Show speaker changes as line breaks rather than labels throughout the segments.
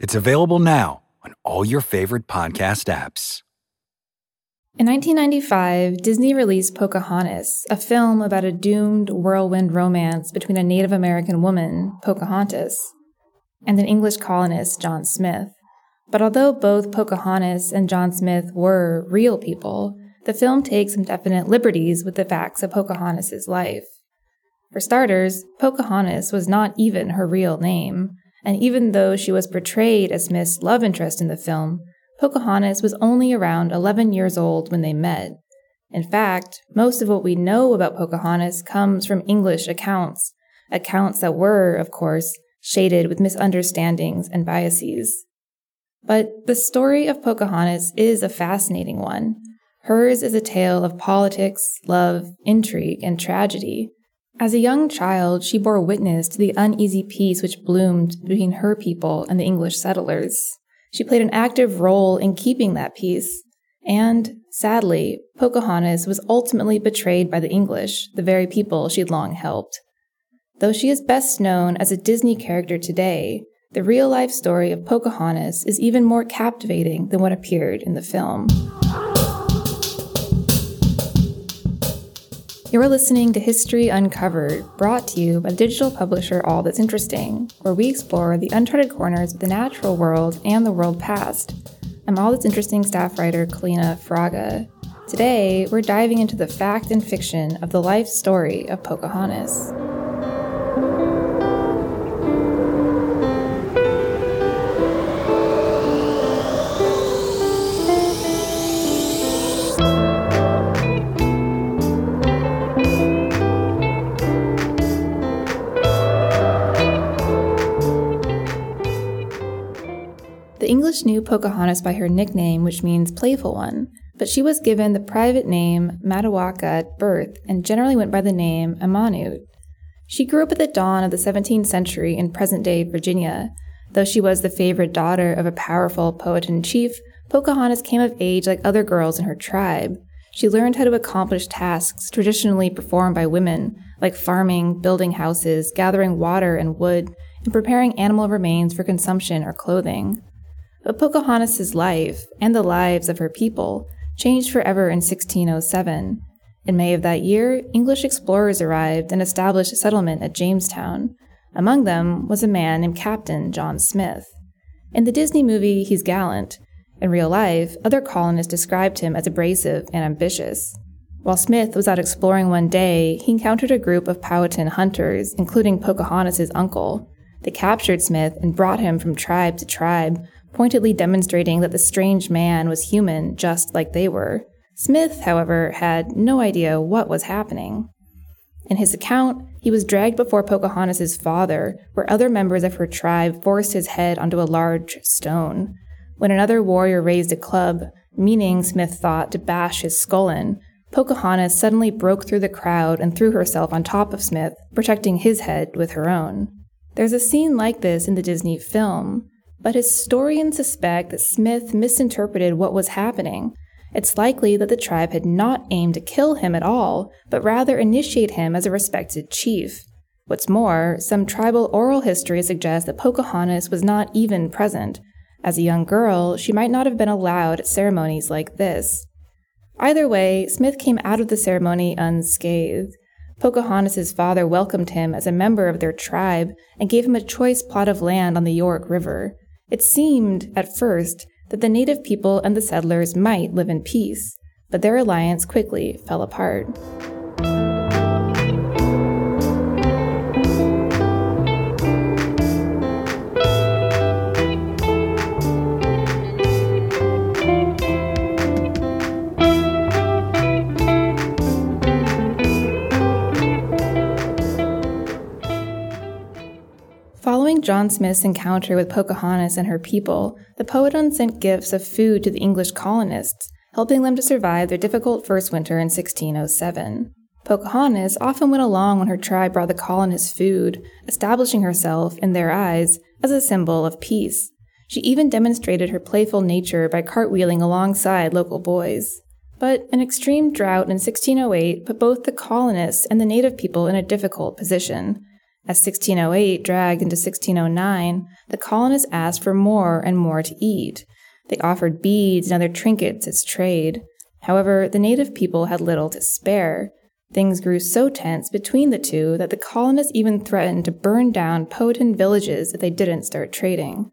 It's available now on all your favorite podcast apps.
In 1995, Disney released Pocahontas, a film about a doomed whirlwind romance between a Native American woman, Pocahontas, and an English colonist, John Smith. But although both Pocahontas and John Smith were real people, the film takes some definite liberties with the facts of Pocahontas' life. For starters, Pocahontas was not even her real name and even though she was portrayed as Smith's love interest in the film, Pocahontas was only around 11 years old when they met. In fact, most of what we know about Pocahontas comes from English accounts, accounts that were, of course, shaded with misunderstandings and biases. But the story of Pocahontas is a fascinating one. Hers is a tale of politics, love, intrigue, and tragedy, as a young child, she bore witness to the uneasy peace which bloomed between her people and the English settlers. She played an active role in keeping that peace. And, sadly, Pocahontas was ultimately betrayed by the English, the very people she'd long helped. Though she is best known as a Disney character today, the real life story of Pocahontas is even more captivating than what appeared in the film. You're listening to History Uncovered, brought to you by the digital publisher All That's Interesting, where we explore the uncharted corners of the natural world and the world past. I'm All That's Interesting staff writer Kaleena Fraga. Today, we're diving into the fact and fiction of the life story of Pocahontas. English knew Pocahontas by her nickname, which means playful one, but she was given the private name Matoaka at birth and generally went by the name Amonute. She grew up at the dawn of the 17th century in present day Virginia. Though she was the favorite daughter of a powerful Powhatan chief, Pocahontas came of age like other girls in her tribe. She learned how to accomplish tasks traditionally performed by women, like farming, building houses, gathering water and wood, and preparing animal remains for consumption or clothing. But Pocahontas' life, and the lives of her people, changed forever in 1607. In May of that year, English explorers arrived and established a settlement at Jamestown. Among them was a man named Captain John Smith. In the Disney movie, he's gallant. In real life, other colonists described him as abrasive and ambitious. While Smith was out exploring one day, he encountered a group of Powhatan hunters, including Pocahontas' uncle. They captured Smith and brought him from tribe to tribe, pointedly demonstrating that the strange man was human just like they were. Smith, however, had no idea what was happening. In his account, he was dragged before Pocahontas' father, where other members of her tribe forced his head onto a large stone. When another warrior raised a club, meaning Smith thought to bash his skull in, Pocahontas suddenly broke through the crowd and threw herself on top of Smith, protecting his head with her own. There's a scene like this in the Disney film but historians suspect that Smith misinterpreted what was happening. It's likely that the tribe had not aimed to kill him at all, but rather initiate him as a respected chief. What's more, some tribal oral history suggests that Pocahontas was not even present. As a young girl, she might not have been allowed at ceremonies like this. Either way, Smith came out of the ceremony unscathed. Pocahontas' father welcomed him as a member of their tribe and gave him a choice plot of land on the York River. It seemed, at first, that the native people and the settlers might live in peace, but their alliance quickly fell apart. Following John Smith's encounter with Pocahontas and her people, the Powhatan sent gifts of food to the English colonists, helping them to survive their difficult first winter in 1607. Pocahontas often went along when her tribe brought the colonists food, establishing herself, in their eyes, as a symbol of peace. She even demonstrated her playful nature by cartwheeling alongside local boys. But an extreme drought in 1608 put both the colonists and the native people in a difficult position. As 1608 dragged into 1609, the colonists asked for more and more to eat. They offered beads and other trinkets as trade. However, the native people had little to spare. Things grew so tense between the two that the colonists even threatened to burn down Powhatan villages if they didn't start trading.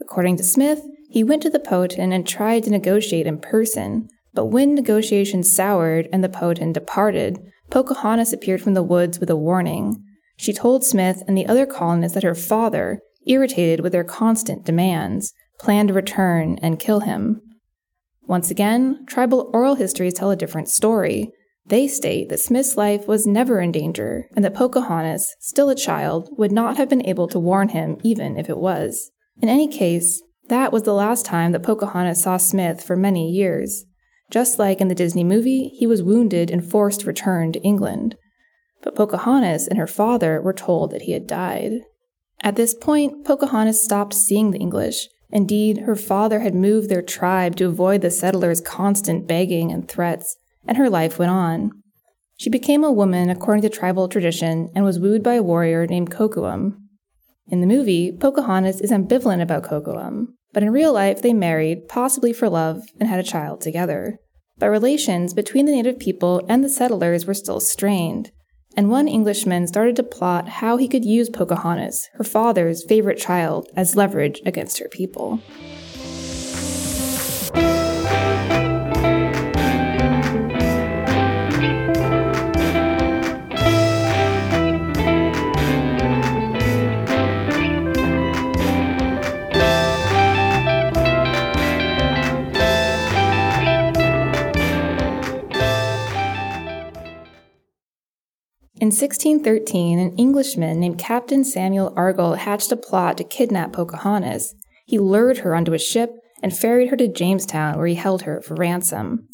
According to Smith, he went to the Powhatan and tried to negotiate in person, but when negotiations soured and the Powhatan departed, Pocahontas appeared from the woods with a warning. She told Smith and the other colonists that her father, irritated with their constant demands, planned to return and kill him. Once again, tribal oral histories tell a different story. They state that Smith's life was never in danger and that Pocahontas, still a child, would not have been able to warn him even if it was. In any case, that was the last time that Pocahontas saw Smith for many years. Just like in the Disney movie, he was wounded and forced to return to England but Pocahontas and her father were told that he had died. At this point, Pocahontas stopped seeing the English. Indeed, her father had moved their tribe to avoid the settlers' constant begging and threats, and her life went on. She became a woman according to tribal tradition and was wooed by a warrior named Kocoum. In the movie, Pocahontas is ambivalent about Kocoum, but in real life they married, possibly for love, and had a child together. But relations between the native people and the settlers were still strained, and one Englishman started to plot how he could use Pocahontas, her father's favorite child, as leverage against her people. 1613, an Englishman named Captain Samuel Argall hatched a plot to kidnap Pocahontas. He lured her onto a ship and ferried her to Jamestown, where he held her for ransom.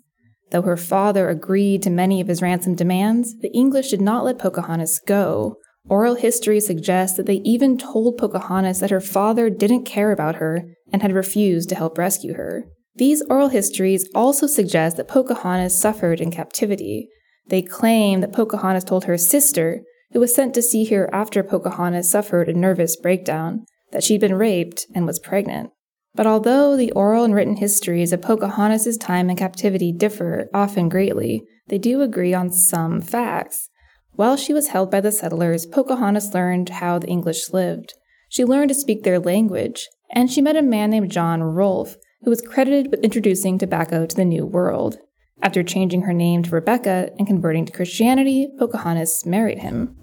Though her father agreed to many of his ransom demands, the English did not let Pocahontas go. Oral history suggests that they even told Pocahontas that her father didn't care about her and had refused to help rescue her. These oral histories also suggest that Pocahontas suffered in captivity, they claim that Pocahontas told her sister, who was sent to see her after Pocahontas suffered a nervous breakdown, that she'd been raped and was pregnant. But although the oral and written histories of Pocahontas' time in captivity differ often greatly, they do agree on some facts. While she was held by the settlers, Pocahontas learned how the English lived. She learned to speak their language, and she met a man named John Rolfe, who was credited with introducing tobacco to the New World. After changing her name to Rebecca and converting to Christianity, Pocahontas married him.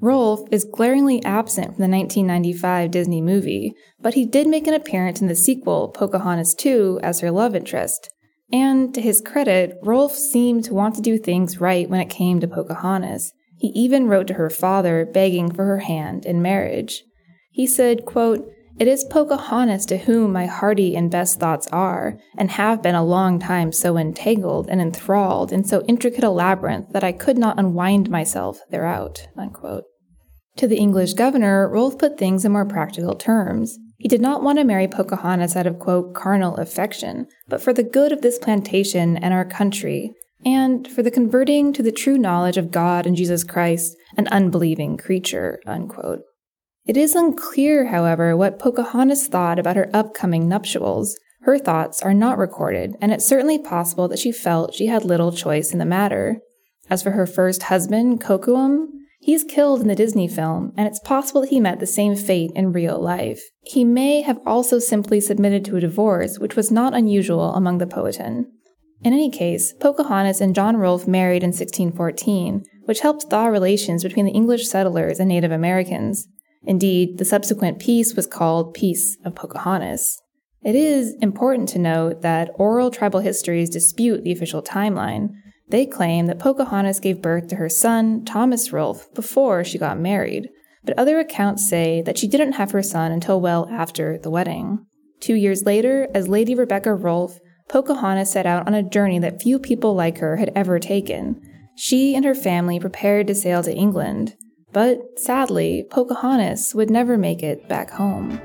Rolfe is glaringly absent from the 1995 Disney movie, but he did make an appearance in the sequel, Pocahontas 2, as her love interest. And to his credit, Rolfe seemed to want to do things right when it came to Pocahontas. He even wrote to her father begging for her hand in marriage. He said, quote, it is Pocahontas to whom my hearty and best thoughts are, and have been a long time so entangled and enthralled in so intricate a labyrinth that I could not unwind myself thereout. Unquote. To the English governor, Rolfe put things in more practical terms. He did not want to marry Pocahontas out of, quote, carnal affection, but for the good of this plantation and our country, and for the converting to the true knowledge of God and Jesus Christ, an unbelieving creature, unquote. It is unclear, however, what Pocahontas thought about her upcoming nuptials. Her thoughts are not recorded, and it's certainly possible that she felt she had little choice in the matter. As for her first husband, Kocoum, He's killed in the Disney film, and it's possible that he met the same fate in real life. He may have also simply submitted to a divorce, which was not unusual among the Powhatan. In any case, Pocahontas and John Rolfe married in 1614, which helped thaw relations between the English settlers and Native Americans. Indeed, the subsequent peace was called Peace of Pocahontas. It is important to note that oral tribal histories dispute the official timeline, they claim that Pocahontas gave birth to her son, Thomas Rolfe, before she got married, but other accounts say that she didn't have her son until well after the wedding. Two years later, as Lady Rebecca Rolfe, Pocahontas set out on a journey that few people like her had ever taken. She and her family prepared to sail to England, but sadly, Pocahontas would never make it back home.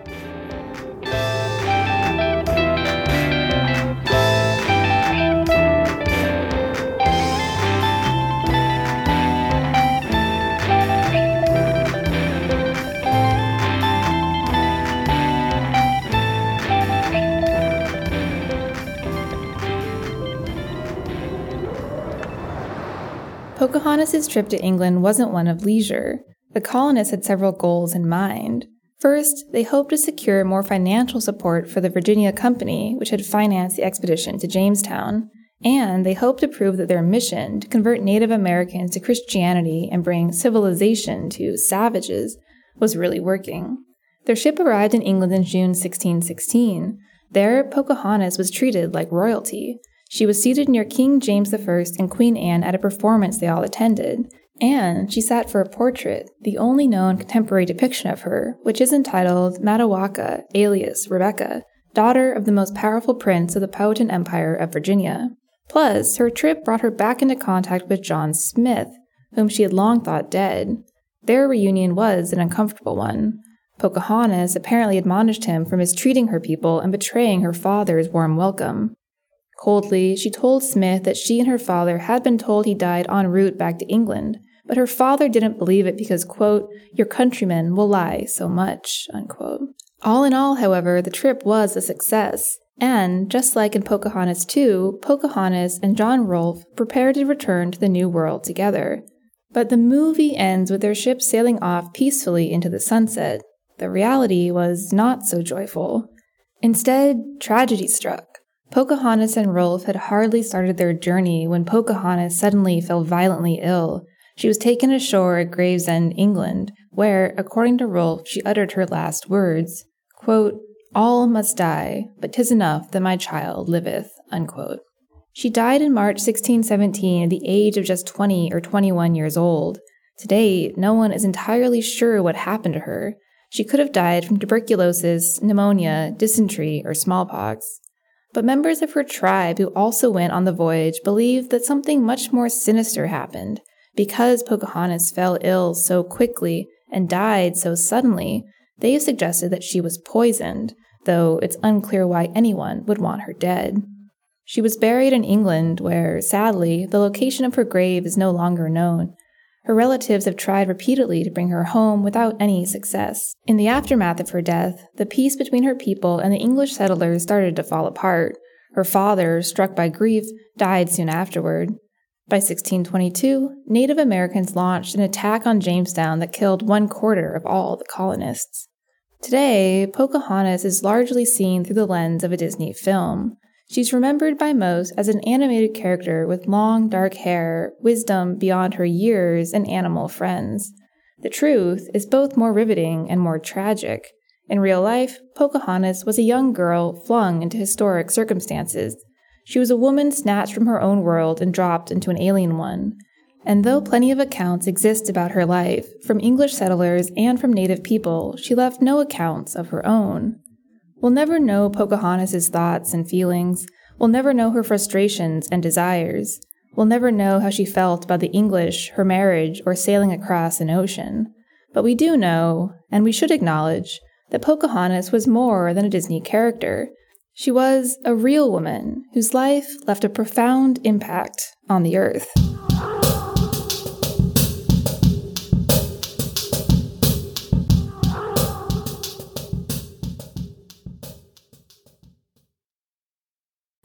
Pocahontas' trip to England wasn't one of leisure. The colonists had several goals in mind. First, they hoped to secure more financial support for the Virginia Company, which had financed the expedition to Jamestown. And they hoped to prove that their mission to convert Native Americans to Christianity and bring civilization to savages was really working. Their ship arrived in England in June 1616. There, Pocahontas was treated like royalty. She was seated near King James I and Queen Anne at a performance they all attended, and she sat for a portrait, the only known contemporary depiction of her, which is entitled Matoaka, alias Rebecca, daughter of the most powerful prince of the Powhatan Empire of Virginia. Plus, her trip brought her back into contact with John Smith, whom she had long thought dead. Their reunion was an uncomfortable one. Pocahontas apparently admonished him for mistreating her people and betraying her father's warm welcome. Coldly, she told Smith that she and her father had been told he died en route back to England, but her father didn't believe it because, quote, your countrymen will lie so much, unquote. All in all, however, the trip was a success. And, just like in Pocahontas 2, Pocahontas and John Rolfe prepare to return to the New World together. But the movie ends with their ship sailing off peacefully into the sunset. The reality was not so joyful. Instead, tragedy struck. Pocahontas and Rolfe had hardly started their journey when Pocahontas suddenly fell violently ill. She was taken ashore at Gravesend, England, where, according to Rolfe, she uttered her last words, quote, All must die, but 'tis enough that my child liveth. Unquote. She died in March 1617 at the age of just 20 or 21 years old. Today, no one is entirely sure what happened to her. She could have died from tuberculosis, pneumonia, dysentery, or smallpox. But members of her tribe who also went on the voyage believed that something much more sinister happened. Because Pocahontas fell ill so quickly and died so suddenly, they have suggested that she was poisoned, though it's unclear why anyone would want her dead. She was buried in England, where, sadly, the location of her grave is no longer known, her relatives have tried repeatedly to bring her home without any success. In the aftermath of her death, the peace between her people and the English settlers started to fall apart. Her father, struck by grief, died soon afterward. By 1622, Native Americans launched an attack on Jamestown that killed one quarter of all the colonists. Today, Pocahontas is largely seen through the lens of a Disney film. She's remembered by most as an animated character with long, dark hair, wisdom beyond her years, and animal friends. The truth is both more riveting and more tragic. In real life, Pocahontas was a young girl flung into historic circumstances. She was a woman snatched from her own world and dropped into an alien one. And though plenty of accounts exist about her life, from English settlers and from native people, she left no accounts of her own. We'll never know Pocahontas' thoughts and feelings. We'll never know her frustrations and desires. We'll never know how she felt about the English, her marriage, or sailing across an ocean. But we do know, and we should acknowledge, that Pocahontas was more than a Disney character. She was a real woman whose life left a profound impact on the earth.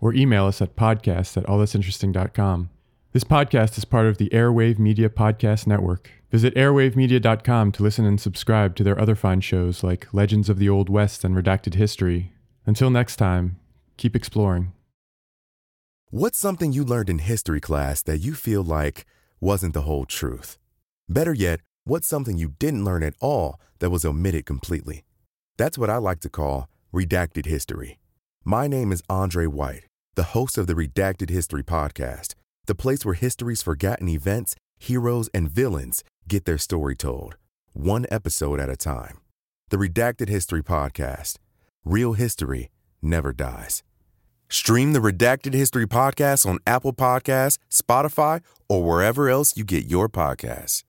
or email us at podcast at allthat'sinteresting.com. This podcast is part of the Airwave Media Podcast Network. Visit airwavemedia.com to listen and subscribe to their other fine shows like Legends of the Old West and Redacted History. Until next time, keep exploring.
What's something you learned in history class that you feel like wasn't the whole truth? Better yet, what's something you didn't learn at all that was omitted completely? That's what I like to call redacted history. My name is Andre White, the host of the Redacted History Podcast, the place where history's forgotten events, heroes, and villains get their story told, one episode at a time. The Redacted History Podcast. Real history never dies. Stream the Redacted History Podcast on Apple Podcasts, Spotify, or wherever else you get your podcasts.